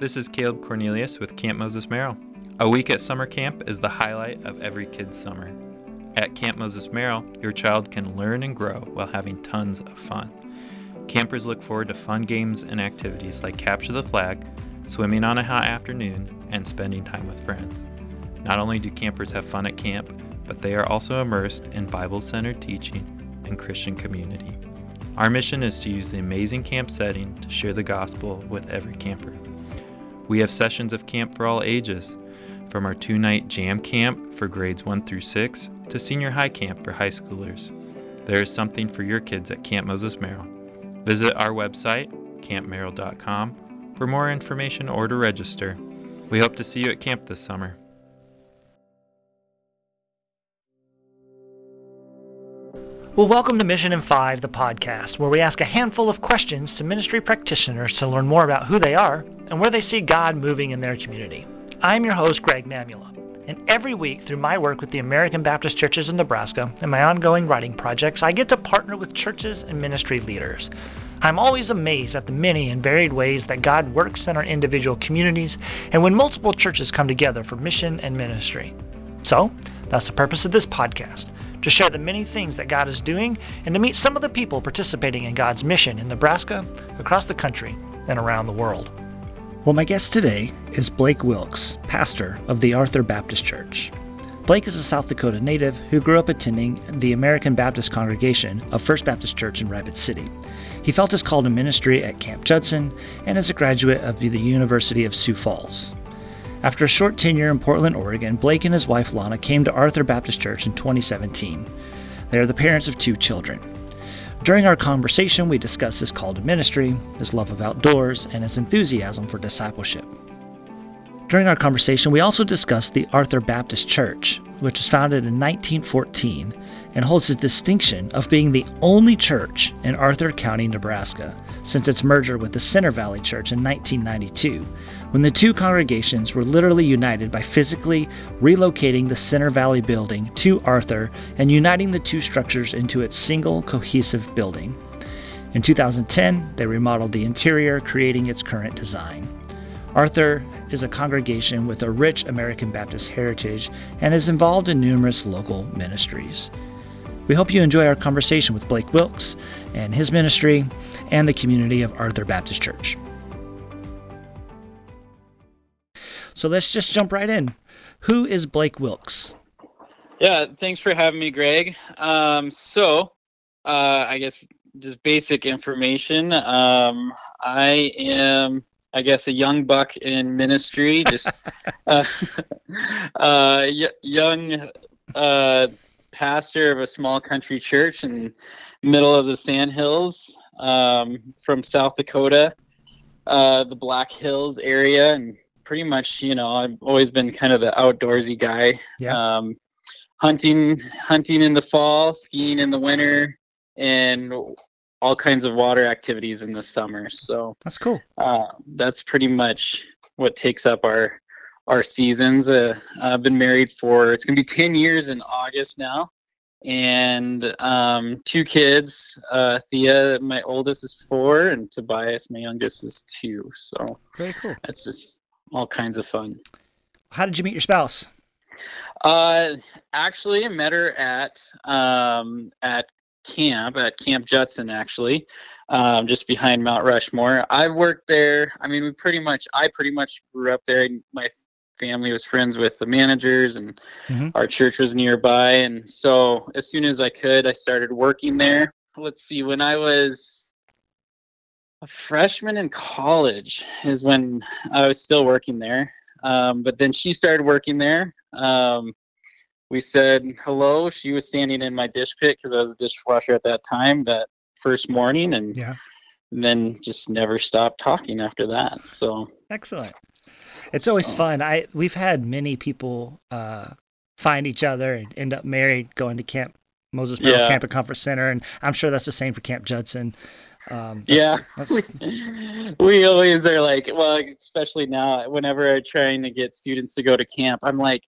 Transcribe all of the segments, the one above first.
This is Caleb Cornelius with Camp Moses Merrill. A week at summer camp is the highlight of every kid's summer. At Camp Moses Merrill, your child can learn and grow while having tons of fun. Campers look forward to fun games and activities like capture the flag, swimming on a hot afternoon, and spending time with friends. Not only do campers have fun at camp, but they are also immersed in Bible centered teaching and Christian community. Our mission is to use the amazing camp setting to share the gospel with every camper. We have sessions of camp for all ages, from our two night jam camp for grades 1 through 6 to senior high camp for high schoolers. There is something for your kids at Camp Moses Merrill. Visit our website, campmerrill.com, for more information or to register. We hope to see you at camp this summer. Well, welcome to Mission in Five, the podcast, where we ask a handful of questions to ministry practitioners to learn more about who they are and where they see God moving in their community. I'm your host, Greg Mamula, and every week through my work with the American Baptist Churches in Nebraska and my ongoing writing projects, I get to partner with churches and ministry leaders. I'm always amazed at the many and varied ways that God works in our individual communities and when multiple churches come together for mission and ministry. So, that's the purpose of this podcast to share the many things that God is doing and to meet some of the people participating in God's mission in Nebraska, across the country, and around the world. Well, my guest today is Blake Wilkes, pastor of the Arthur Baptist Church. Blake is a South Dakota native who grew up attending the American Baptist congregation of First Baptist Church in Rapid City. He felt his call to ministry at Camp Judson and is a graduate of the University of Sioux Falls. After a short tenure in Portland, Oregon, Blake and his wife Lana came to Arthur Baptist Church in 2017. They are the parents of two children. During our conversation, we discussed his call to ministry, his love of outdoors, and his enthusiasm for discipleship. During our conversation, we also discussed the Arthur Baptist Church, which was founded in 1914 and holds the distinction of being the only church in Arthur County, Nebraska, since its merger with the Center Valley Church in 1992, when the two congregations were literally united by physically relocating the Center Valley building to Arthur and uniting the two structures into its single cohesive building. In 2010, they remodeled the interior, creating its current design. Arthur is a congregation with a rich American Baptist heritage and is involved in numerous local ministries. We hope you enjoy our conversation with Blake Wilkes and his ministry and the community of Arthur Baptist Church. So let's just jump right in. Who is Blake Wilkes? Yeah, thanks for having me, Greg. Um, so, uh, I guess just basic information. Um, I am, I guess, a young buck in ministry, just uh, uh, y- young uh, pastor of a small country church in middle of the Sandhills um, from South Dakota, uh, the Black Hills area, and pretty much, you know, I've always been kind of the outdoorsy guy. Yeah. Um, hunting, hunting in the fall, skiing in the winter, and all kinds of water activities in the summer. So That's cool. uh, that's pretty much what takes up our our seasons. Uh, I've been married for it's gonna be ten years in August now, and um, two kids. Uh, Thea, my oldest, is four, and Tobias, my youngest, is two. So Very cool. that's just all kinds of fun. How did you meet your spouse? Uh, actually, I met her at um, at camp at Camp Judson, actually, um, just behind Mount Rushmore. I worked there. I mean, we pretty much, I pretty much grew up there. My family was friends with the managers, and Mhm. our church was nearby. And so, as soon as I could, I started working there. Let's see, when I was a freshman in college is when I was still working there. Um, but then she started working there. Um, we said hello. She was standing in my dish pit because I was a dishwasher at that time that first morning, and Yeah. and then just never stopped talking after that. So Excellent. It's always So- fun. I we've had many people uh, find each other and end up married, going to Camp Moses Merrill Yeah. Camp and Conference Center, and I'm sure that's the same for Camp Judson. Um, yeah, we, always are like, well, especially now, whenever I'm trying to get students to go to camp, I'm like,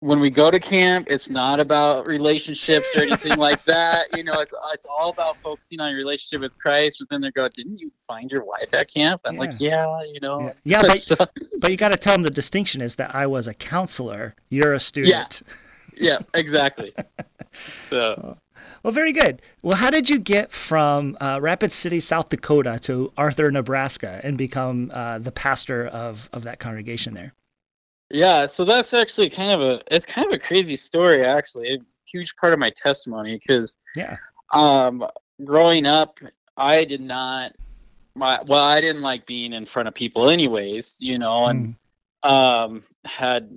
when we go to camp, it's not about relationships or anything like that. You know, it's it's all about focusing on your relationship with Christ. But then they go, "Didn't you find your wife at camp?" I'm like, "Yeah, you know." Yeah, yeah but, so, but you got to tell them the distinction is that I was a counselor. You're a student. Yeah, yeah exactly. so. Well, very good. Well, how did you get from uh, Rapid City, South Dakota, to Arthur, Nebraska, and become uh, the pastor of of that congregation there? Yeah, so that's actually kind of a it's kind of a crazy story actually. A huge part of my testimony because yeah. Um growing up I did not my well I didn't like being in front of people anyways, you know, and mm. um had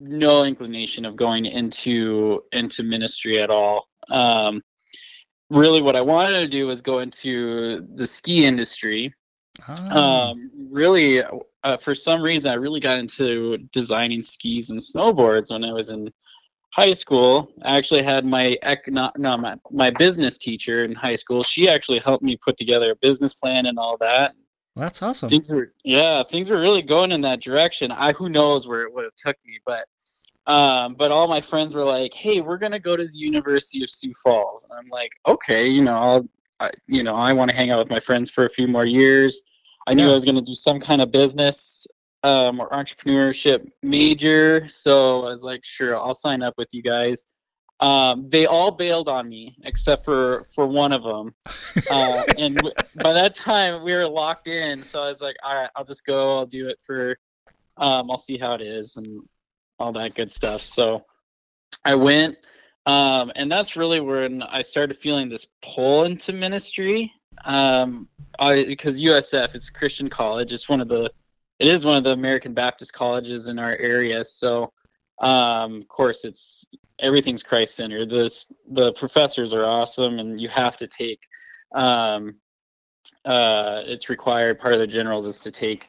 no inclination of going into into ministry at all. Um really what I wanted to do was go into the ski industry. Oh. Um really uh, for some reason, I really got into designing skis and snowboards when I was in high school. I actually had my econo- no, my, my business teacher in high school. She actually helped me put together a business plan and all that. Well, that's awesome. Things were, yeah, things were really going in that direction. I who knows where it would have took me, but um, but all my friends were like, "Hey, we're gonna go to the University of Sioux Falls," and I'm like, "Okay, you know, I'll, I, you know, I want to hang out with my friends for a few more years." I knew yeah. I was going to do some kind of business um, or entrepreneurship major. So I was like, sure, I'll sign up with you guys. Um, they all bailed on me except for for one of them. Uh, and w- by that time, we were locked in. So I was like, all right, I'll just go. I'll do it for. Um, I'll see how it is and all that good stuff. So I went, um, and that's really when I started feeling this pull into ministry. Um, I because USF it's a Christian college. It's one of the it is one of the American Baptist colleges in our area. So um, of course it's everything's Christ centered. The professors are awesome, and you have to take. Um, uh, it's required. Part of the generals is to take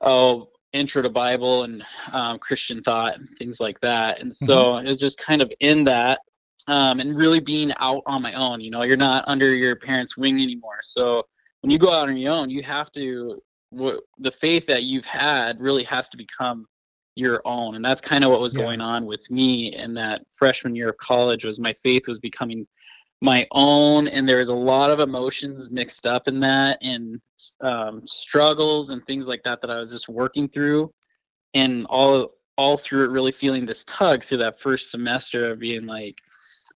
oh intro to Bible and um, Christian thought and things like that. And so mm-hmm. it's just kind of in that um, and really being out on my own. You know, you're not under your parents' wing anymore. So when you go out on your own, you have to w- the faith that you've had really has to become your own, and that's kind of what was yeah. going on with me in that freshman year of college. Was my faith was becoming my own, and there was a lot of emotions mixed up in that, and um, struggles and things like that that I was just working through, and all all through it, really feeling this tug through that first semester of being like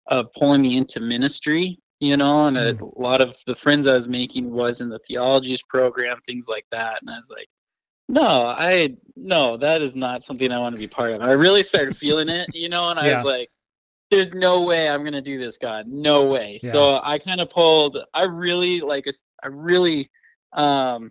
of pulling me into ministry you know and a, mm. lot of the friends i was making was in the theologies program things like that and i was like no i no that is not something i want to be part of i really started feeling it you know and i yeah. was like there's no way i'm gonna do this god no way yeah. so i kind of pulled i really like i really um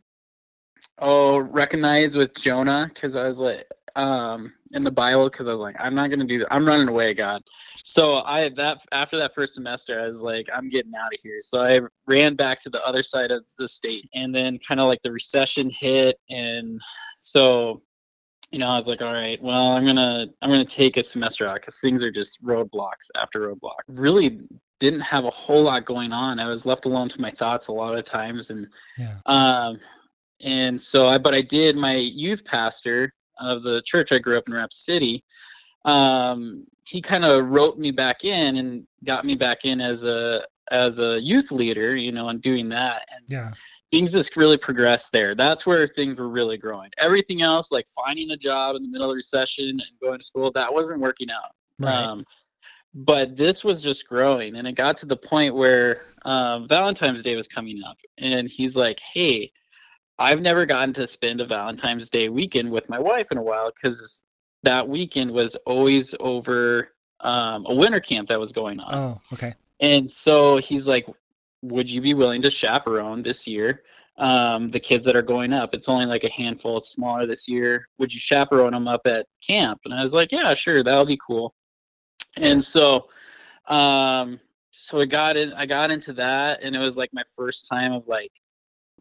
oh recognize with jonah because i was like um in the Bible because I was like, I'm not gonna do that. I'm running away, God. So I that after that first semester, I was like, I'm getting out of here. So I ran back to the other side of the state, and then kind of like the recession hit, and so you know, I was like, all right, well, I'm gonna I'm gonna take a semester out because things are just roadblocks after roadblock. Really didn't have a whole lot going on. I was left alone to my thoughts a lot of times, and yeah. um, and so I but I did my youth pastor of the church I grew up in Rapid City, um, he kind of wrote me back in and got me back in as a as a youth leader, you know, and doing that. And yeah. Things just really progressed there. That's where things were really growing. Everything else, like finding a job in the middle of the recession and going to school, that wasn't working out. Right. Um, but this was just growing, and it got to the point where um, Valentine's Day was coming up, and he's like, "Hey, I've never gotten to spend a Valentine's Day weekend with my wife in a while because that weekend was always over um, a winter camp that was going on. Oh, okay. And so he's like, "Would you be willing to chaperone this year um, the kids that are going up? It's only like a handful, it's smaller this year. Would you chaperone them up at camp?" And I was like, "Yeah, sure, that'll be cool." And so, um, so I got in. I got into that, and it was like my first time of like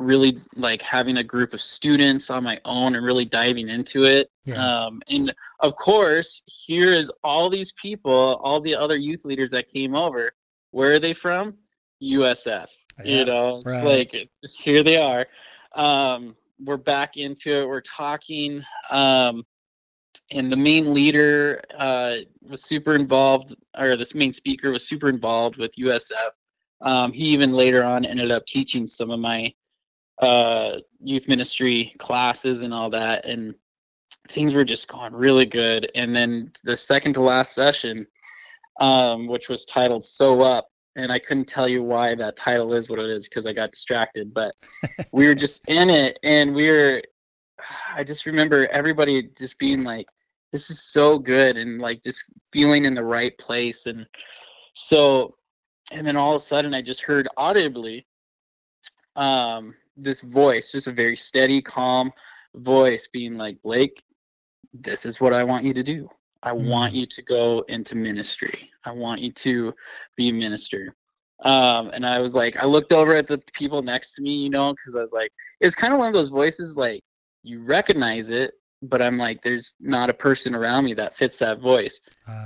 really like having a group of students on my own and really diving into it. Yeah. Um, and of course, here is all these people, all the other youth leaders that came over. Where are they from? USF. Yeah, you know, right. it's like here they are. Um, we're back into it. We're talking. Um, and the main leader uh, was super involved, or this main speaker was super involved with USF. Um, he even later on ended up teaching some of my uh, youth ministry classes and all that, and things were just going really good. And then the second to last session, um, which was titled "So Up," and I couldn't tell you why that title is what it is because I got distracted. But we were just in it, and we were. I just remember everybody just being like, "This is so good," and like just feeling in the right place, and so, and then all of a sudden, I just heard audibly, um, this voice, just a very steady, calm voice, being like, "Blake, this is what I want you to do." I want you to go into ministry. I want you to be a minister. Um, and I was like, I looked over at the people next to me, you know, because I was like, it's kind of one of those voices like you recognize it, but I'm like, there's not a person around me that fits that voice.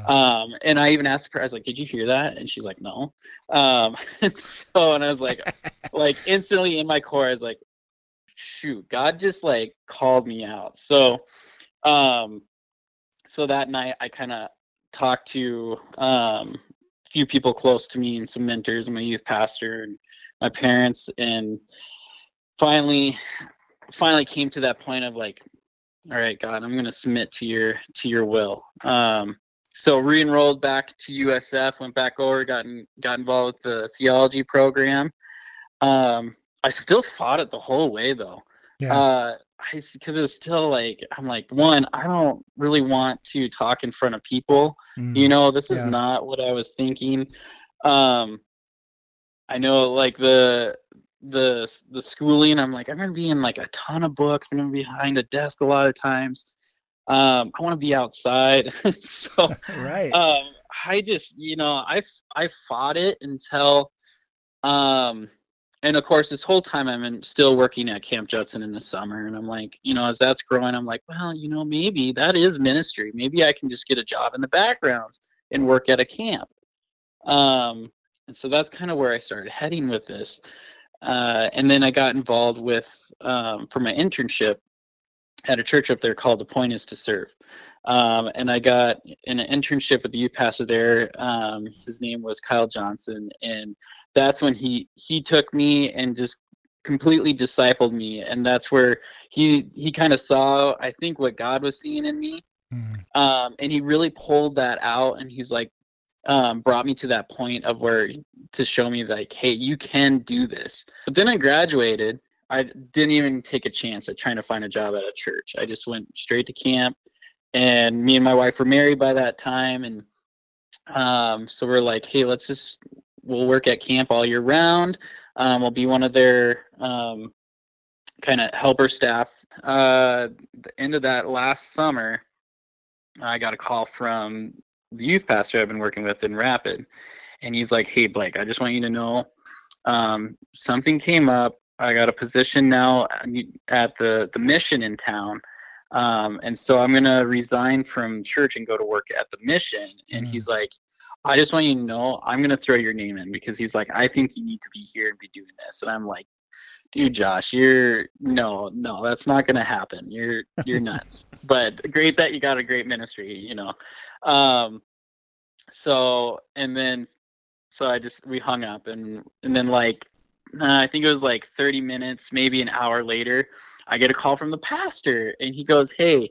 Um, and I even asked her, I was like, did you hear that? And she's like, no. Um, and so, and I was like, like instantly in my core, I was like, shoot, God just like called me out. So, um, so that night I kind of talked to um, a few people close to me and some mentors and my youth pastor and my parents and finally finally came to that point of like all right god i'm going to submit to your to your will. Um, so re-enrolled back to usf went back over got, in, got involved with the theology program. Um, i still fought it the whole way though Yeah. uh, because it's still like I'm like one, I don't really want to talk in front of people. Mm. You know, this is Yeah. not what I was thinking. Um, I know like the the the schooling. I'm like I'm gonna be in like a ton of books. I'm gonna be behind a desk a lot of times. Um, I want to be outside. so right. um i just you know I I fought it until um and of course this whole time i'm in, still working at camp judson in the summer and i'm like you know as that's growing i'm like well you know maybe that is ministry. Maybe i can just get a job in the backgrounds and work at a camp. Um and so that's kind of where i started heading with this. Uh, and then i got involved with um, for my internship at a church up there called the point is to serve. Um, and I got an internship with the youth pastor there. Um, his name was Kyle Johnson, and that's when he he took me and just completely discipled me, and that's where he he kind of saw I think what God was seeing in me, Mm. um, and he really pulled that out, and he's like um, brought me to that point of where to show me like, hey, you can do this. But then I graduated. I didn't even take a chance at trying to find a job at a church. I just went straight to camp and me and my wife were married by that time and um, so we're like hey let's just we'll work at camp all year round. Um, we'll be one of their um, kind of helper staff. Uh, the end of that last summer i got a call from the youth pastor i've been working with in rapid. And he's like hey blake i just want you to know um, something came up. I got a position now at the the mission in town. Um, and so I'm gonna resign from church and go to work at the mission. And Mm. he's like, I just want you to know I'm gonna throw your name in because he's like, I think you need to be here and be doing this. And I'm like, dude, Josh, you're no, no, that's not gonna happen. You're you're nuts. but great that you got a great ministry, you know. Um, so and then so I just we hung up and and then like uh, I think it was like 30 minutes, maybe an hour later, I get a call from the pastor and he goes, Hey,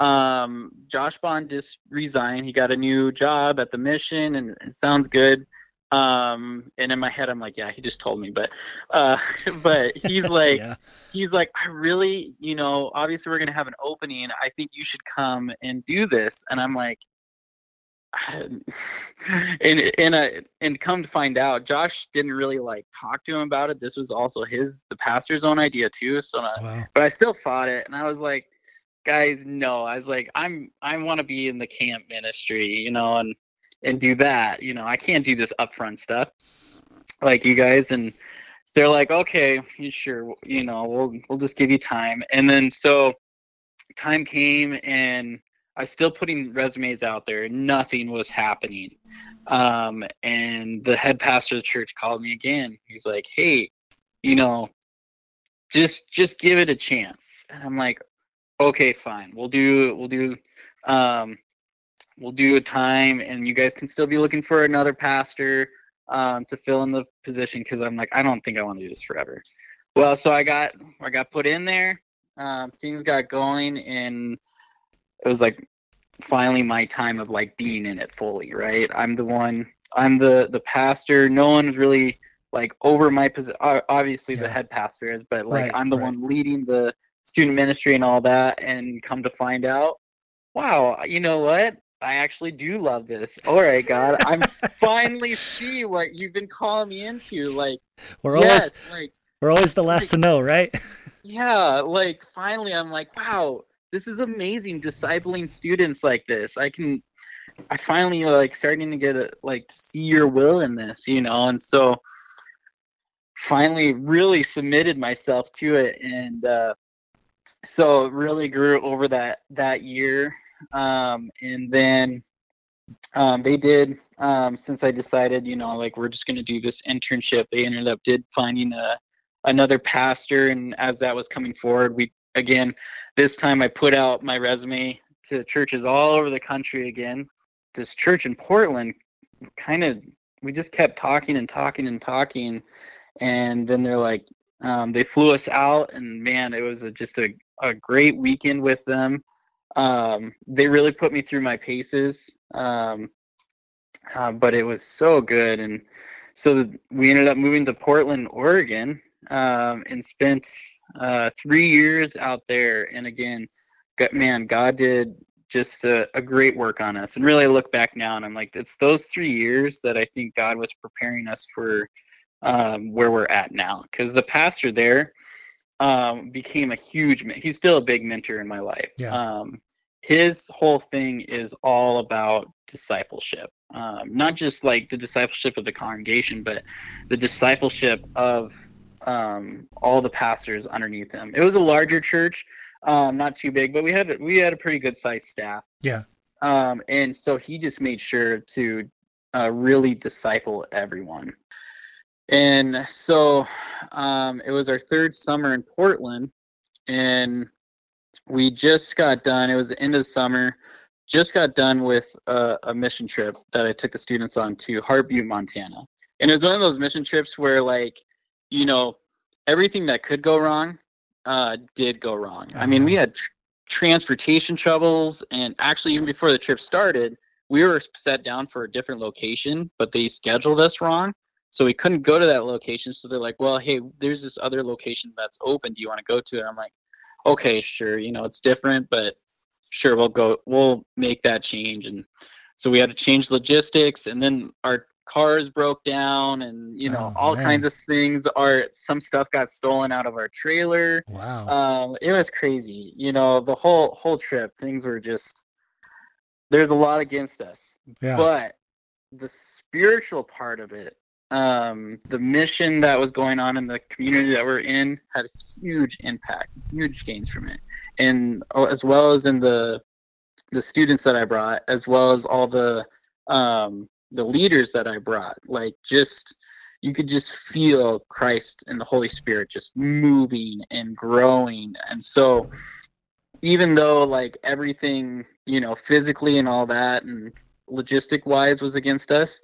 um, Josh Bond just resigned. He got a new job at the mission and it sounds good. Um, and in my head, I'm like, yeah, he just told me, but, uh, but he's like, yeah. he's like, I really, you know, obviously we're going to have an opening. I think you should come and do this. And I'm like, and and uh, and come to find out, Josh didn't really like talk to him about it. This was also his the pastor's own idea too. So, Wow. but I still fought it, and I was like, guys, no. I was like, I'm I want to be in the camp ministry, you know, and and do that. You know, I can't do this upfront stuff like you guys. And they're like, okay, sure, you know, we'll we'll just give you time. And then so time came and I was still putting resumes out there. Nothing was happening. Um, and the head pastor of the church called me again. He's like, "Hey, you know, just just give it a chance." And I'm like, "Okay, fine. We'll do we'll do um, we'll do a time, and you guys can still be looking for another pastor um, to fill in the position because I'm like, I don't think I want to do this forever. Well, so I got I got put in there. Um, things got going, and it was like finally my time of like being in it fully. Right, I'm the one. I'm the the pastor. No one's really like over my position. Obviously, Yeah. the head pastor is, but like Right, I'm the right. one leading the student ministry and all that. And come to find out, wow, you know what? I actually do love this. All right, God, I'm finally see what you've been calling me into. Like, We're always like, we're always the last to know, right? yeah, like finally, I'm like, wow, this is amazing. Discipling students like this, I can. I finally like starting to get a, like to see your will in this, you know, and so finally really submitted myself to it and uh so it really grew over that that year um and then um they did um since i decided you know like we're just going to do this internship they ended up did finding a another pastor and as that was coming forward we again this time i put out my resume to churches all over the country again. This church in portland kind of we just kept talking and talking and talking and then they're like um, they flew us out and man it was a, just a, a great weekend with them. Um, they really put me through my paces um, uh, but it was so good. And so we ended up moving to portland oregon um, and spent uh, three years out there. And again man god did just a, a great work on us. And really I look back now and i'm like it's those three years that i think god was preparing us for um, where we're at now. Because the pastor there um, became a huge he's still a big mentor in my life. Yeah. um, his whole thing is all about discipleship. Um, not just like the discipleship of the congregation but the discipleship of um, all the pastors underneath him. It was a larger church um, not too big but we had a- we had a pretty good sized staff. Yeah. um, and so he just made sure to uh, really disciple everyone and so um, it was our third summer in Portland, and we just got done. It was the end of the summer. Just got done with a, a mission trip that I took the students on to Butte, Montana. And it was one of those mission trips where, like, you know, everything that could go wrong uh, did go wrong. I mean, we Uh-huh. had tr- transportation troubles, and actually, even before the trip started, we were set down for a different location, but they scheduled us wrong. So we couldn't go to that location. So they're like, well, hey, there's this other location that's open. Do you want to go to it? I'm like, okay, sure. You know, it's different, but sure, we'll go, we'll make that change. And so we had to change logistics and then our cars broke down and, you know, Oh, all man. kinds of things are, some stuff got stolen out of our trailer. Wow. Um, it was crazy. You know, the whole, whole trip, things were just, there's a lot against us yeah. but the spiritual part of it um the mission that was going on in the community that we're in had a huge impact huge gains from it. And oh, as well as in the the students that i brought as well as all the um the leaders that i brought like just you could just feel christ and the holy spirit just moving and growing. And so even though like everything you know physically and all that and logistic wise was against us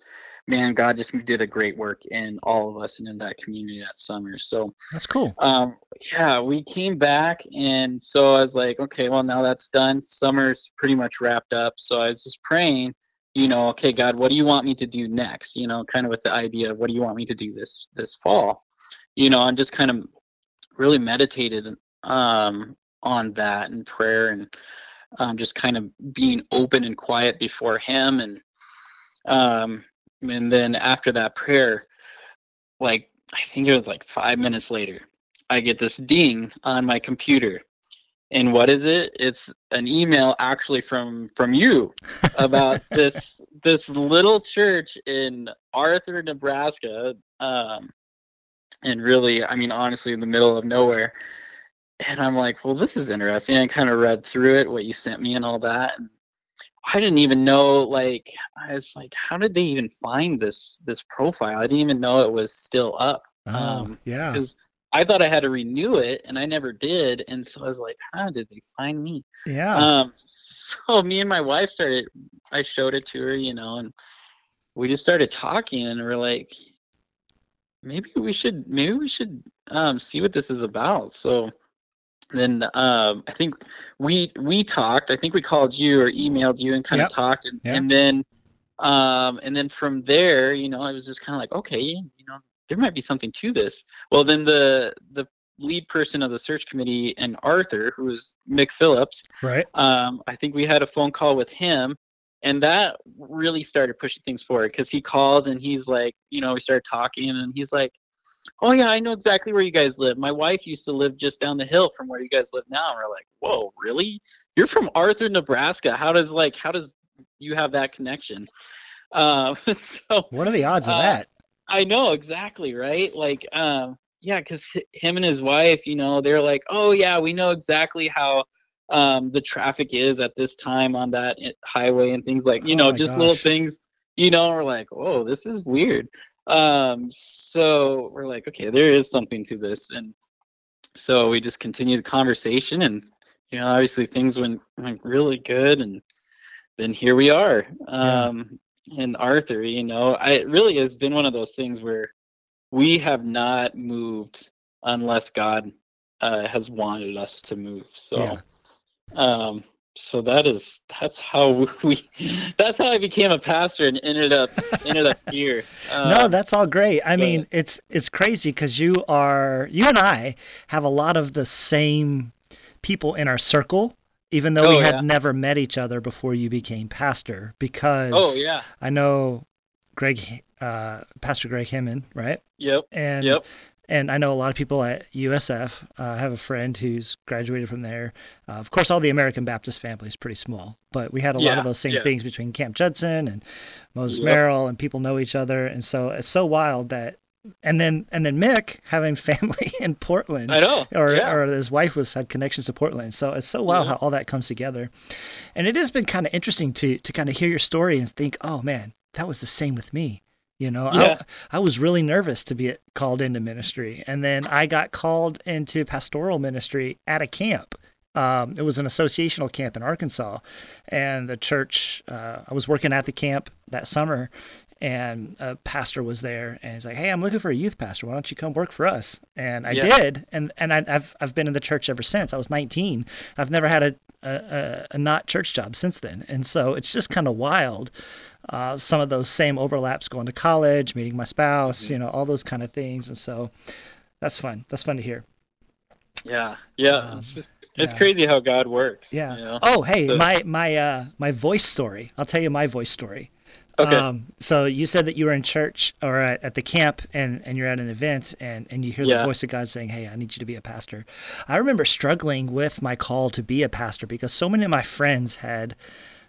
man god just did a great work in all of us and in that community that summer. So That's cool. um yeah we came back and so i was like okay well now that's done. Summer's pretty much wrapped up. So i was just praying you know okay god what do you want me to do next? You know kind of with the idea of what do you want me to do this this fall? You know and just kind of really meditated um on that and prayer and um, just kind of being open and quiet before him and um and then after that prayer like i think it was like five minutes later i get this ding on my computer. And what is it? It's an email actually from from you about this this little church in arthur nebraska um and really i mean honestly in the middle of nowhere. And i'm like well this is interesting. I kind of read through it what you sent me and all that. and i didn't even know like i was like how did they even find this this profile i didn't even know it was still up Oh, um, yeah. because I thought I had to renew it, and I never did. And so I was like, "How did they find me?" Yeah. Um, so me and my wife started. I showed it to her, you know, and we just started talking, and we're like, maybe we should, maybe we should um, see what this is about. So then um, I think we we talked. I think we called you or emailed you and kind Yep. of talked, and, Yeah. and then um, and then from there, you know, I was just kind of like, okay, you know, there might be something to this. Well, then the the lead person of the search committee and Arthur, who was Mick Phillips, right. um, I think we had a phone call with him, and that really started pushing things forward because he called and he's like, you know, we started talking, and he's like, "Oh yeah, I know exactly where you guys live. My wife used to live just down the hill from where you guys live now." And we're like, "Whoa, really? You're from Arthur, Nebraska? How does like how does you have that connection?" Uh, so What are the odds of Uh, that? I know exactly, right? Like, um, yeah, because him and his wife, you know, they're like, oh yeah, we know exactly how um the traffic is at this time on that highway and things like, you Oh know, just little things, you know, we're like, oh, this is weird. Um, so we're like, okay, there is something to this, and so we just continue the conversation, and you know, obviously things went went really good, and then here we are. Yeah. Um, and Arthur, you know, I, it really has been one of those things where we have not moved unless God uh, has wanted us to move. So, Yeah. um, so that is that's how we that's how I became a pastor and ended up ended up here. no, Um, that's all great. I go mean, it's it's crazy because you are you and I have a lot of the same people in our circle, even though we Oh, had yeah. never met each other before you became pastor. Because oh yeah, I know Greg, uh, Pastor Greg Himmon, right? yep, And yep, and I know a lot of people at USF. Uh, I have a friend who's graduated from there. Uh, of course, all the American Baptist family is pretty small, but we had a lot of those same yeah. things between Camp Judson and Moses Yep. Merrill, and people know each other, and so it's so wild that. And then and then Mick having family in Portland, I know. or yeah. or his wife was had connections to Portland. So it's so wild Yeah. how all that comes together, and it has been kind of interesting to to kind of hear your story and think, oh man, that was the same with me. You know, Yeah. I, I was really nervous to be called into ministry, and then I got called into pastoral ministry at a camp. Um, it was an associational camp in Arkansas, and the church. Uh, I was working at the camp that summer, and a pastor was there, and he's like, "Hey, I'm looking for a youth pastor. Why don't you come work for us?" And I Yeah. did, and and I, I've I've been in the church ever since. I was 19. I've never had a a, a, a not church job since then, and so it's just kind of wild. Uh, some of those same overlaps going to college, meeting my spouse, you know, all those kind of things, and so that's fun. That's fun to hear. yeah, yeah. Um, it's just it's yeah. crazy how God works. Yeah. You know? Oh, hey, So- my my uh my voice story. I'll tell you my voice story. Okay. Um, so you said that you were in church or at, at the camp and, and you're at an event and, and you hear the voice of God saying, Hey, I need you to be a pastor. I remember struggling with my call to be a pastor because so many of my friends had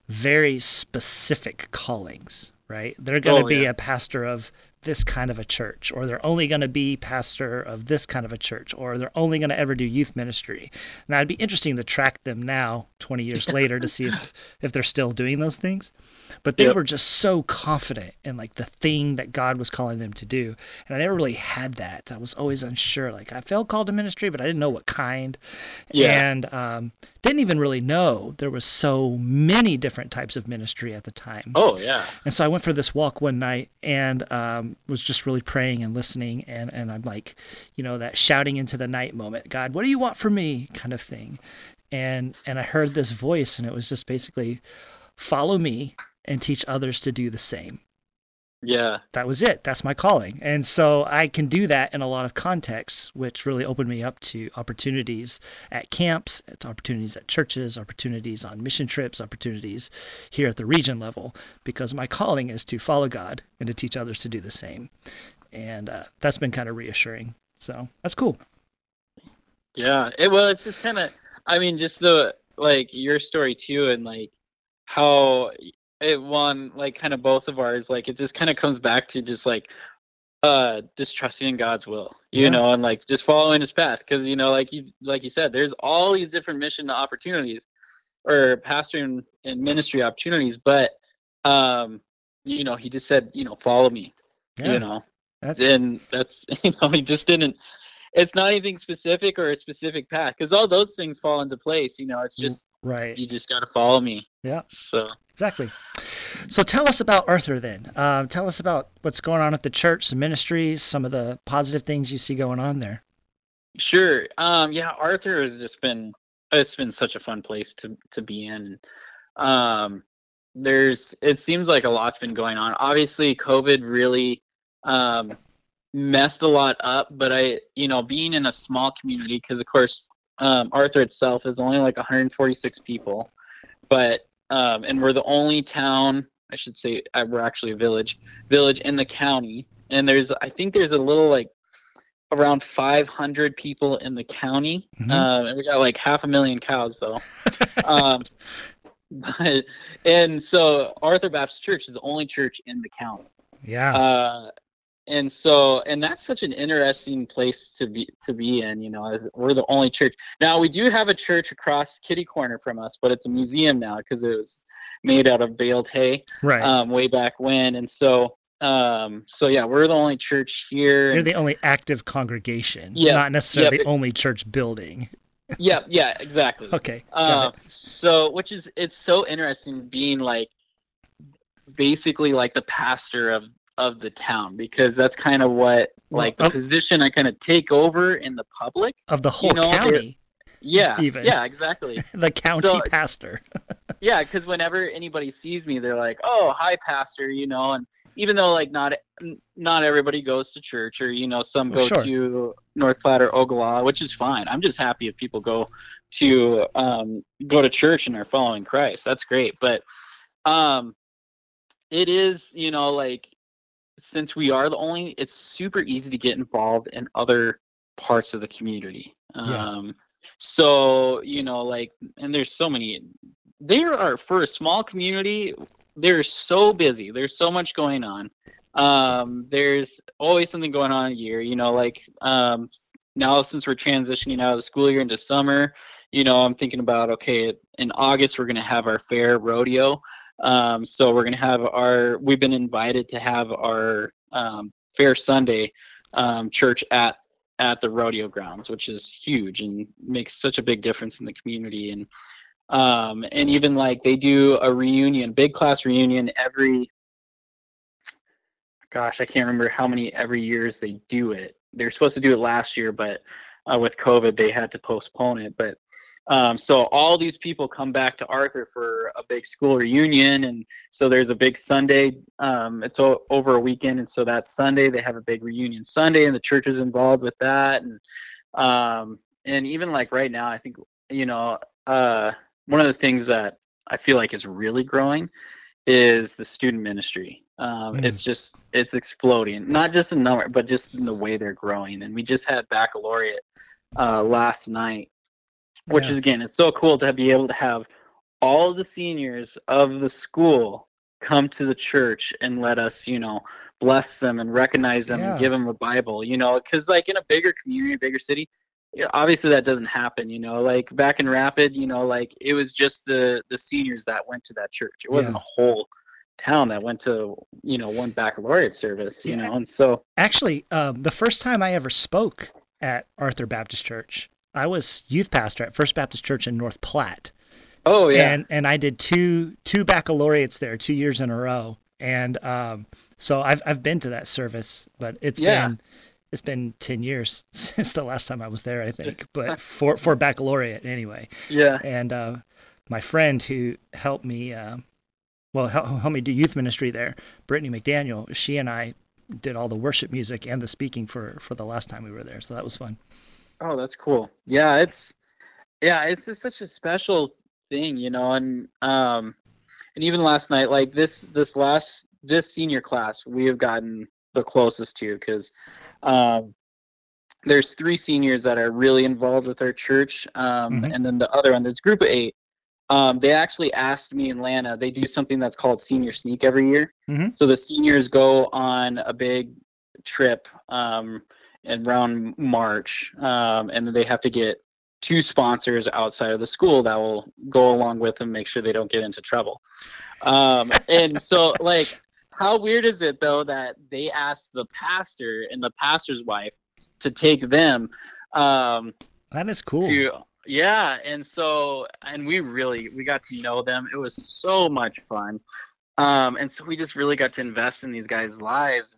very specific callings, right? They're going to Oh, be yeah. a pastor of this kind of a church, or they're only going to be pastor of this kind of a church, or they're only going to ever do youth ministry. Now, it'd be interesting to track them now, 20 years later, to see if, if they're still doing those things. But they Yep. were just so confident in like the thing that God was calling them to do. And I never really had that. I was always unsure. Like I felt called to ministry, but I didn't know what kind. Yeah. And um, didn't even really know there was so many different types of ministry at the time. oh yeah. And so I went for this walk one night and um, was just really praying and listening. And, and I'm like, you know, that shouting into the night moment, God, what do you want from me kind of thing. And, and I heard this voice and it was just basically follow me and teach others to do the same. Yeah. That was it. That's my calling. And so I can do that in a lot of contexts, which really opened me up to opportunities at camps, opportunities at churches, opportunities on mission trips, opportunities here at the region level, because my calling is to follow God and to teach others to do the same. And uh, that's been kind of reassuring. So that's cool. Yeah. It well, it's just kind of. I mean, just the like your story too, and like how it won, like kind of both of ours. Like it just kind of comes back to just like uh just trusting in God's will, you Yeah. know, and like just following His path, because you know, like you like you said, there's all these different mission opportunities or pastoring and ministry opportunities, but um, you know, He just said, you know, follow me, Yeah. you know, That's and that's you know, He just didn't it's not anything specific or a specific path because all those things fall into place. You know, it's just right. You just got to follow me. Yeah. So exactly. So tell us about Arthur then. Um, tell us about what's going on at the church, some ministries, some of the positive things you see going on there. Sure. Um, yeah, Arthur has just been it's been such a fun place to to be in. Um, there's it seems like a lot's been going on. Obviously, COVID really um, messed a lot up, but I, you know, being in a small community because of course um, Arthur itself is only like 146 people, but um, and we're the only town. I should say uh, we're actually a village, village in the county, and there's I think there's a little like around 500 people in the county. Mhm. Um, and we got like half a million cows though. um, but and so Arthur Baptist Church is the only church in the county. Yeah. Uh, and so and that's such an interesting place to be to be in. You know, as we're the only church. Now we do have a church across kitty corner from us, but it's a museum now because it was made out of baled hay right. um, way back when. And so um, so yeah, we're the only church here. You're the only active congregation, Yeah, not necessarily yeah, the only church building. yeah, yeah, exactly. Okay. Um, so which is it's so interesting being like basically like the pastor of of the town because that's kind of what like the oh. position I kind of take over in the public. of the whole know, county, Yeah, Even. yeah, exactly. the county So- pastor. yeah, because whenever anybody sees me, they're like, "Oh, hi, pastor," you know. And even though like not not everybody goes to church, or you know, some Well, go sure. to North Platte or Ogallala, which is fine. I'm just happy if people go to um, go to church and are following Christ. That's great. But um, it is, you know, like since we are the only, it's super easy to get involved in other parts of the community. Yeah. Um, so you know, like, and there's so many. There are for a small community. They're so busy. There's so much going on. Um, there's always something going on a year. You know, like um, now since we're transitioning out of the school year into summer, you know, I'm thinking about okay, in August we're gonna have our fair rodeo. Um, so we're gonna have our. We've been invited to have our um, fair Sunday um, church at at the rodeo grounds, which is huge and makes such a big difference in the community. And um, and even like they do a reunion, big class reunion every. Gosh, I can't remember how many every years they do it. They're supposed to do it last year, but uh, with COVID, they had to postpone it. But um, so all these people come back to Arthur for a big school reunion, and so there's a big Sunday. Um, it's o- over a weekend, and so that Sunday they have a big reunion Sunday, and the church is involved with that. And um, and even like right now, I think you know uh, one of the things that I feel like is really growing is the student ministry. Um, Mm. It's just it's exploding, not just in number, but just in the way they're growing. And we just had baccalaureate uh, last night, which Yeah. is again, it's so cool to be able to have all the seniors of the school come to the church and let us, you know, bless them and recognize them Yeah. and give them a Bible, you know, because like in a bigger community, a bigger city, you know, obviously that doesn't happen, you know, like back in Rapid, you know, like it was just the the seniors that went to that church. It wasn't Yeah. a whole town that went to, you know, one baccalaureate service, you Yeah. know, and so Actually, um, the first time I ever spoke at Arthur Baptist Church, I was youth pastor at First Baptist Church in North Platte. oh yeah. and and I did two two baccalaureates there, two years in a row, and um, so I've I've been to that service, but it's Yeah. been it's been ten years since the last time I was there, I think, but for for baccalaureate anyway. yeah. And uh, my friend who helped me, uh, well, help, helped me do youth ministry there, Brittany McDaniel. She and I did all the worship music and the speaking for for the last time we were there, so that was fun. Oh, that's cool. Yeah, it's yeah, it's just such a special thing, you know, and um and even last night like this this last this senior class we have gotten the closest to cuz um there's three seniors that are really involved with our church um Mhm. and then the other one there's group of 8 um, they actually asked me and Lana. They do something that's called Senior Sneak every year. Mhm. So the seniors go on a big trip um, in around March, um, and then they have to get two sponsors outside of the school that will go along with them, make sure they don't get into trouble. Um, and so, like, how weird is it though that they asked the pastor and the pastor's wife to take them um that is cool. to, yeah and so and we really we got to know them. It was so much fun. Um and so we just really got to invest in these guys lives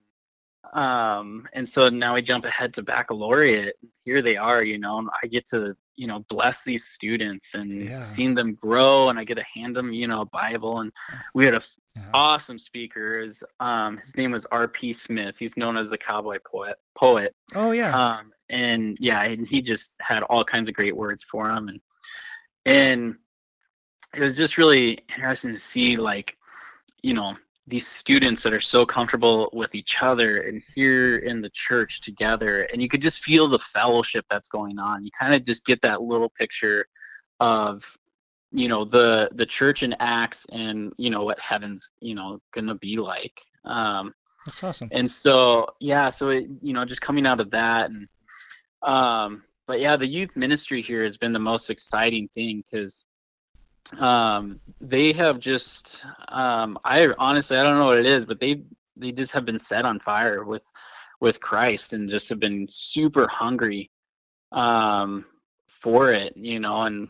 um and so now we jump ahead to baccalaureate. Here they are you know and i get to you know bless these students and Yeah. seeing them grow and i get to hand them you know a bible. And we had a Yeah. awesome speaker. Is um his name was rp smith. He's known as the cowboy poet poet. Oh yeah. Um and yeah and he just had all kinds of great words for him and and it was just really interesting to see like you know these students that are so comfortable with each other and here in the church together and you could just feel the fellowship that's going on. You kind of just get that little picture of you know the the church in acts and you know what heaven's you know gonna be like. Um that's awesome. and so yeah so it, you know just coming out of that and um but yeah the youth ministry here has been the most exciting thing because um they have just um i honestly i don't know what it is but they they just have been set on fire with with christ and just have been super hungry um for it you know and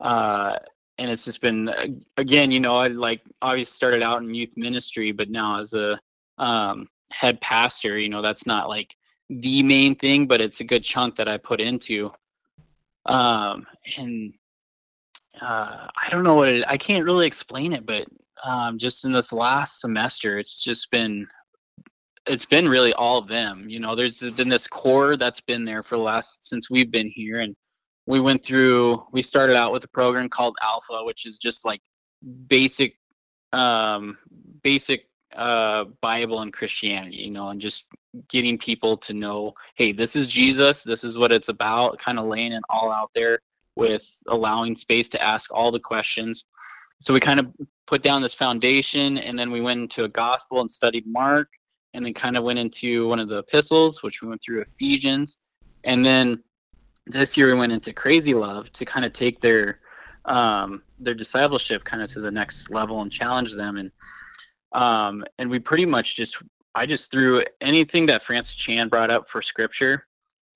uh and it's just been again you know i like obviously started out in youth ministry but now as a um head pastor you know that's not like the main thing but it's a good chunk that i put into um and uh i don't know what it, i can't really explain it but um just in this last semester it's just been it's been really all of them you know? There's been this core that's been there for the last since we've been here and we went through we started out with a program called alpha which is just like basic um basic uh bible and christianity you know and just getting people to know hey this is jesus this is what it's about kind of laying it all out there with allowing space to ask all the questions. So we kind of put down this foundation and then we went into a gospel and studied mark and then kind of went into one of the epistles which we went through ephesians. And then this year we went into crazy love to kind of take their um their discipleship kind of to the next level and challenge them. And um and we pretty much just i just threw anything that francis chan brought up for scripture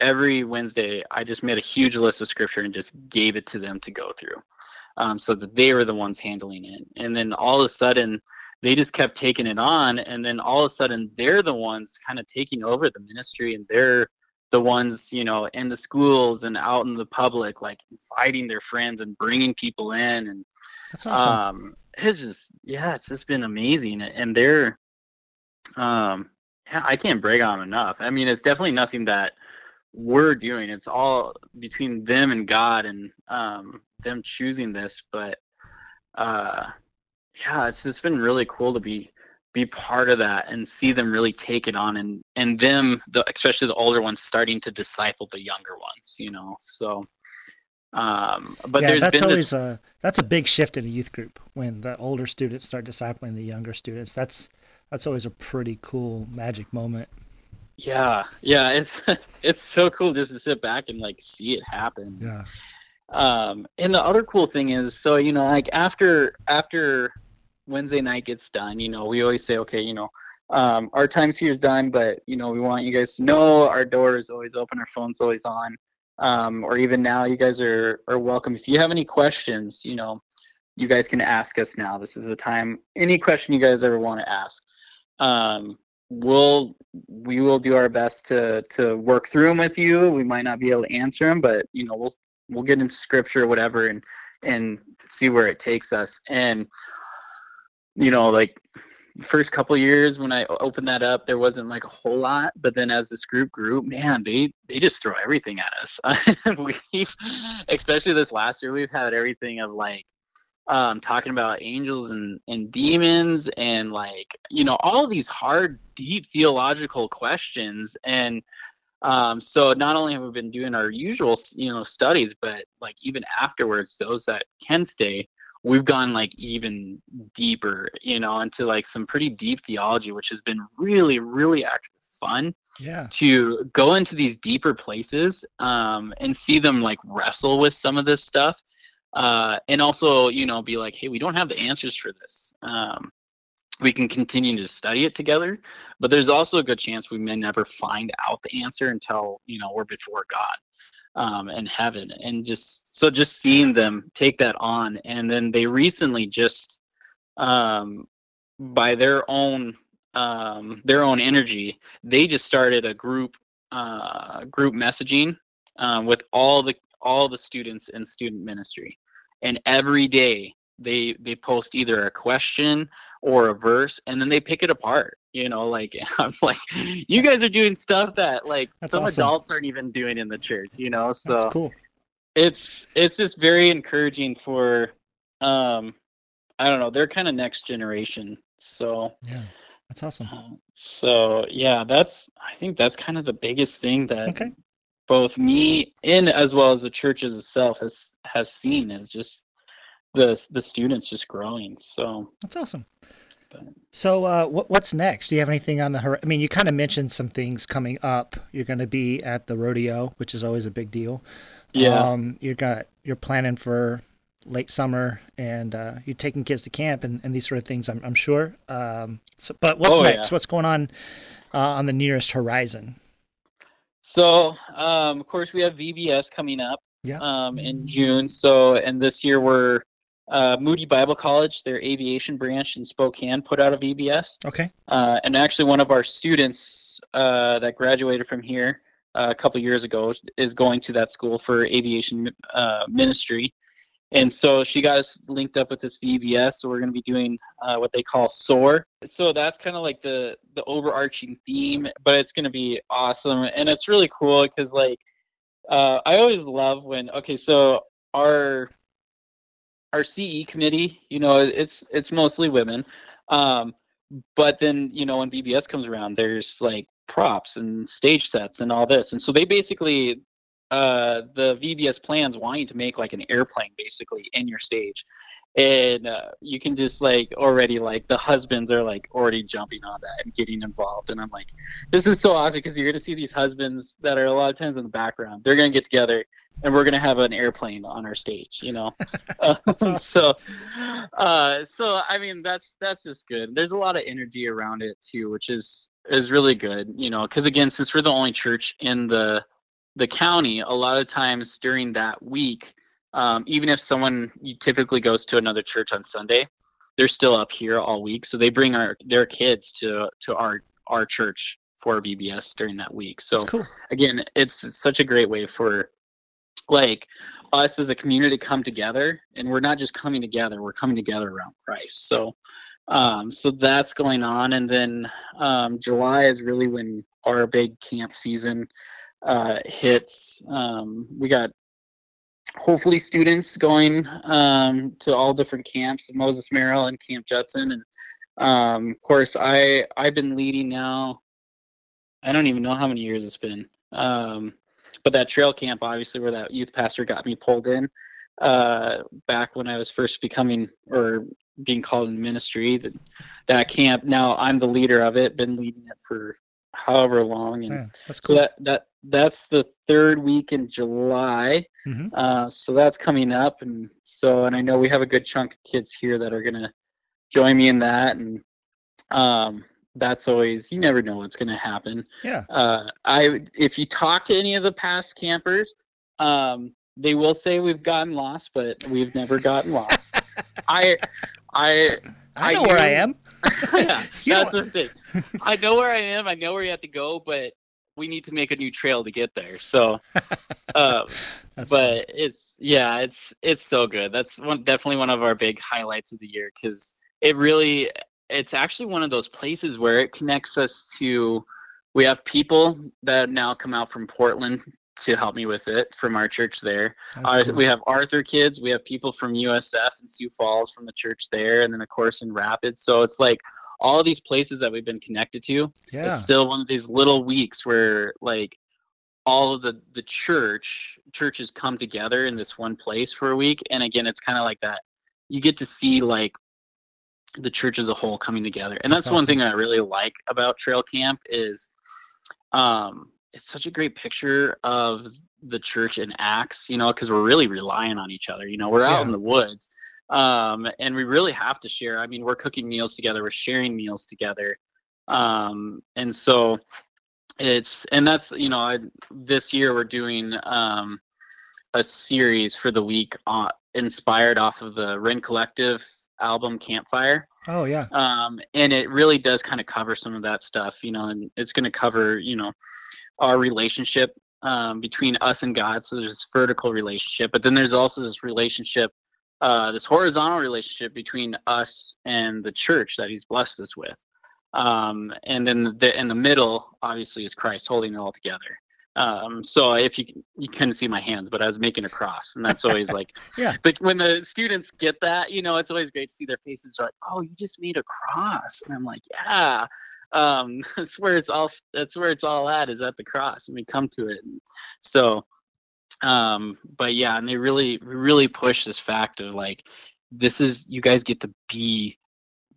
every wednesday i just made a huge list of scripture and just gave it to them to go through um, so that they were the ones handling it. And then all of a sudden they just kept taking it on and then all of a sudden they're the ones kind of taking over the ministry and they're the ones you know in the schools and out in the public like inviting their friends and bringing people in. And awesome. um it's just yeah it's just been amazing. And they're um i can't brag on them enough. I mean it's definitely nothing that we're doing it's all between them and god and um them choosing this but uh yeah it's just been really cool to be be part of that and see them really take it on and and them the especially the older ones starting to disciple the younger ones you know so um but yeah, there's that's been always this a that's a big shift in a youth group when the older students start discipling the younger students. That's that's always a pretty cool magic moment. Yeah, yeah, it's it's so cool just to sit back and like see it happen. Yeah. Um, and the other cool thing is, so you know, like after after Wednesday night gets done, you know, we always say, okay, you know, um, our time's here is done, but you know, we want you guys to know our door is always open, our phone's always on, um, or even now, you guys are are welcome. If you have any questions, you know, you guys can ask us now. This is the time. Any question you guys ever want to ask. Um, we'll we will do our best to to work through them with you. We might not be able to answer them, but you know we'll we'll get into scripture or whatever and and see where it takes us. And you know, like first couple years when I opened that up, there wasn't like a whole lot. But then as this group grew, man, they they just throw everything at us. we've especially this last year, we've had everything of like um talking about angels and and demons and like you know all these hard deep theological questions and um so not only have we been doing our usual you know studies but like even afterwards those that can stay we've gone like even deeper you know into like some pretty deep theology which has been really really actually fun Yeah. to go into these deeper places um, and see them like wrestle with some of this stuff uh, and also you know be like hey we don't have the answers for this. Um, we can continue to study it together but there's also a good chance we may never find out the answer until you know we're before god um, and heaven. And just so just seeing them take that on and then they recently just um, by their own um, their own energy they just started a group uh, group messaging um, with all the all the students in student ministry and every day they they post either a question or a verse and then they pick it apart you know like i'm like you guys are doing stuff that like That's some awesome. adults aren't even doing in the church you know so That's cool. it's it's just very encouraging for um i don't know they're kind of next generation so Yeah, that's awesome. uh, so yeah that's i think that's kind of the biggest thing that Okay. Both me and as well as the church as itself has has seen is just the the students just growing so That's awesome. but, So, uh, what, what's next? Do you have anything on the horizon? I mean, you kind of mentioned some things coming up. You're going to be at the rodeo, which is always a big deal. yeah Um, you got you're planning for late summer, and uh, you're taking kids to camp and, and these sort of things. I'm, I'm sure. Um, so, but what's Oh, next? yeah. What's going on uh, on the nearest horizon? So um of course we have vbs coming up Yeah. um in june so and this year we're uh, Moody Bible College, their aviation branch in Spokane, put out a VBS. Okay. Uh, and actually, one of our students uh, that graduated from here uh, a couple years ago is going to that school for aviation uh, ministry. And so she got us linked up with this VBS. So we're going to be doing uh, what they call SOAR. So that's kind of like the the overarching theme, but it's going to be awesome, and it's really cool because like uh, I always love when okay, so our our CE committee, you know, it's it's mostly women. Um, but then, you know, when VBS comes around, there's like props and stage sets and all this. And so they basically uh the VBS plans want you to make like an airplane basically in your stage. And uh, you can just like already like the husbands are like already jumping on that and getting involved. And I'm like, this is so awesome because you're gonna see these husbands that are a lot of times in the background. They're gonna get together and we're gonna have an airplane on our stage, you know. um, so, uh, so I mean, that's that's just good. There's a lot of energy around it too, which is is really good, you know. Because again, since we're the only church in the the county, a lot of times during that week, um, even if someone typically goes to another church on Sunday, they're still up here all week. So they bring our their kids to to our our church for VBS during that week. So cool. again, it's such a great way for like us as a community to come together and we're not just coming together, we're coming together around Christ. So um so that's going on and then um July is really when our big camp season uh hits. Um we got hopefully students going um to all different camps, Moses Merrill and Camp Judson and um of course I I've been leading now I don't even know how many years it's been. Um, but that trail camp, obviously, where that youth pastor got me pulled in uh, back when I was first becoming or being called in ministry, that that camp. Now I'm the leader of it. Been leading it for however long, and Yeah, that's so that that that's the third week in July. Mhm. Uh, so that's coming up, and so and I know we have a good chunk of kids here that are gonna join me in that, and um, that's always you never know what's gonna happen. yeah. Uh, I if you talk to any of the past campers, um, they will say we've gotten lost, but we've never gotten lost. I I I I know where I am. yeah, You that's the thing. I know where I am. I know where you have to go, but we need to make a new trail to get there. So, um, but it's yeah, it's it's so good. That's one definitely one of our big highlights of the year because it really it's actually one of those places where it connects us to. We have people that now come out from Portland to help me with it from our church there. Uh, cool. We have Arthur kids. We have people from USF and Sioux Falls from the church there, and then of course in Rapids. So it's like all these places that we've been connected to. yeah. It's still one of these little weeks where like all of the the church churches come together in this one place for a week, and again, it's kind of like that. You get to see like the church as a whole coming together, and that's, That's one awesome. thing I really like about Trail Camp is um it's such a great picture of the church in acts you know because we're really relying on each other you know we're out Yeah. in the woods um, and we really have to share. I mean, we're cooking meals together, we're sharing meals together, um, and so it's and that's you know I, this year we're doing um, a series for the week on, inspired off of the Rend Collective album Campfire. Oh yeah. Um, and it really does kind of cover some of that stuff, you know, and it's going to cover, you know, our relationship um, between us and God. So there's this vertical relationship, but then there's also this relationship, uh, this horizontal relationship between us and the church that He's blessed us with. Um, and then the, in the middle, obviously, is Christ holding it all together. Um, so if you you couldn't see my hands, but I was making a cross, and that's always like, yeah. But when the students get that, you know, it's always great to see their faces. They're like, "Oh, you just made a cross," and I'm like, "Yeah." Um, that's where it's all. That's where it's all at. Is at the cross, and we come to it. So, um, but yeah, and they really, really push this fact of like, this is you guys get to be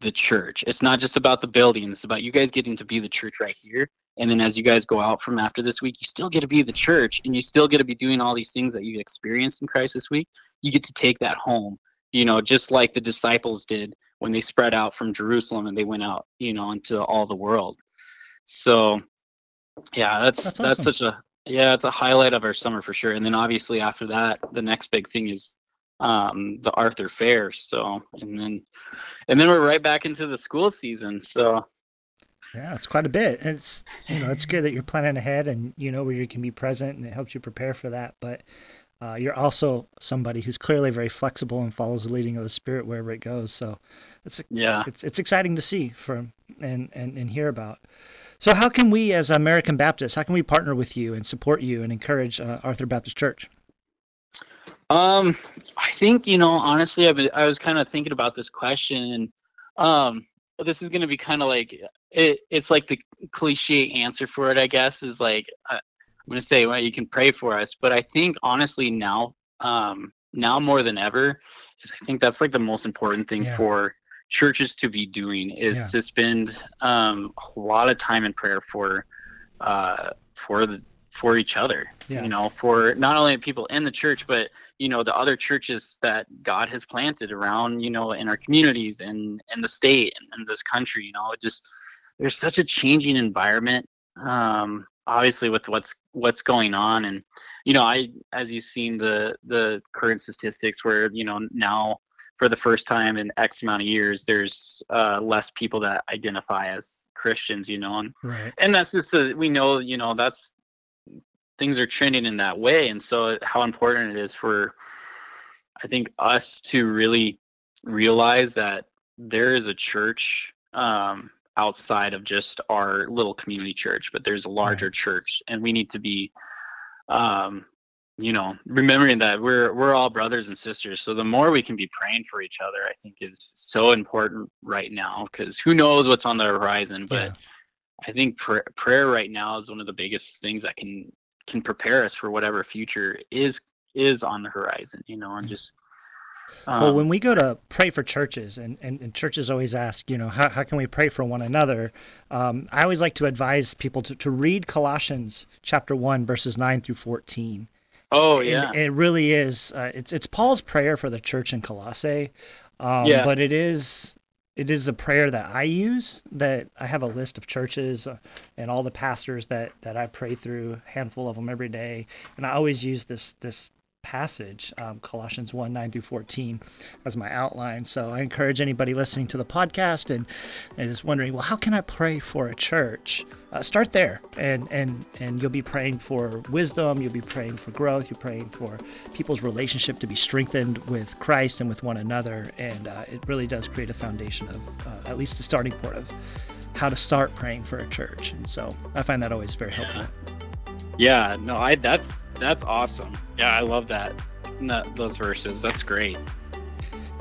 the church. It's not just about the building. It's about you guys getting to be the church right here and then as you guys go out from after this week, you still get to be the church and you still get to be doing all these things that you experienced in Christ this week. You get to take that home, you know, just like the disciples did when they spread out from Jerusalem and they went out, you know, into all the world. So yeah, that's that's, that's such a yeah, it's a highlight of our summer for sure. And then obviously after that, the next big thing is um the Arthur Fair. So and then and then we're right back into the school season. So yeah, it's quite a bit. It's you know it's good that you're planning ahead and you know where you can be present and it helps you prepare for that. But uh, you're also somebody who's clearly very flexible and follows the leading of the Spirit wherever it goes. So it's yeah, it's it's exciting to see from and and and hear about. So how can we as American Baptists, how can we partner with you and support you and encourage uh, Arthur Baptist Church? Um, I think you know honestly, I've been, I was kind of thinking about this question and um this is going to be kind of like it, it's like the cliche answer for it i guess is like uh, i'm going to say well you can pray for us but i think honestly now um now more than ever is i think that's like the most important thing yeah. for churches to be doing is yeah. to spend um a lot of time in prayer for uh for the for each other yeah. you know for not only people in the church but you know the other churches that god has planted around you know in our communities and in the state and, and this country you know it just there's such a changing environment um obviously with what's what's going on and you know i as you've seen the the current statistics where you know now for the first time in x amount of years there's uh less people that identify as christians you know and right. and that's just a, we know you know that's things are trending in that way and so how important it is for i think us to really realize that there is a church um, outside of just our little community church but there's a larger right. church and we need to be um, you know remembering that we're we're all brothers and sisters so the more we can be praying for each other i think is so important right now because who knows what's on the horizon but yeah. i think pr- prayer right now is one of the biggest things that can can prepare us for whatever future is is on the horizon you know and mm. just um, well when we go to pray for churches and, and, and, churches always ask you know how, how can we pray for one another um, i always like to advise people to, to read colossians chapter 1 verses 9 through 14 oh yeah and it really is uh, it's, it's paul's prayer for the church in colossae um, yeah. but it is it is a prayer that I use. That I have a list of churches uh, and all the pastors that that I pray through, a handful of them every day, and I always use this this passage, um, Colossians 1 9 through 14, as my outline. So I encourage anybody listening to the podcast and, and is wondering, well, how can I pray for a church? Uh, start there, and, and, and you'll be praying for wisdom, you'll be praying for growth, you're praying for people's relationship to be strengthened with Christ and with one another. And uh, it really does create a foundation of, uh, at least the starting point of how to start praying for a church. And so I find that always very helpful. Yeah, no, I that's that's awesome. Yeah, I love that. that those verses. That's great.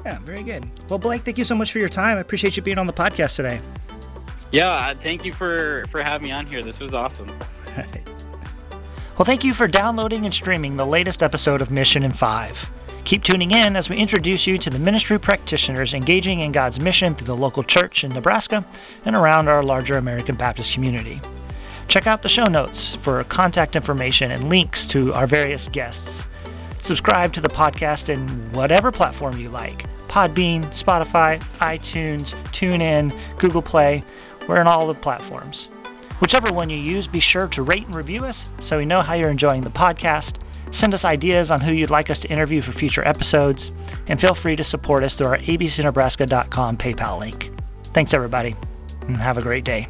Yeah, very good. Well, Blake, thank you so much for your time. I appreciate you being on the podcast today. Yeah, thank you for for having me on here. This was awesome. Well, thank you for downloading and streaming the latest episode of Mission in 5. Keep tuning in as we introduce you to the ministry practitioners engaging in God's mission through the local church in Nebraska and around our larger American Baptist community. Check out the show notes for contact information and links to our various guests. Subscribe to the podcast in whatever platform you like Podbean, Spotify, iTunes, TuneIn, Google Play. We're in all the platforms. Whichever one you use, be sure to rate and review us so we know how you're enjoying the podcast. Send us ideas on who you'd like us to interview for future episodes, and feel free to support us through our abcnebraska.com PayPal link. Thanks, everybody, and have a great day.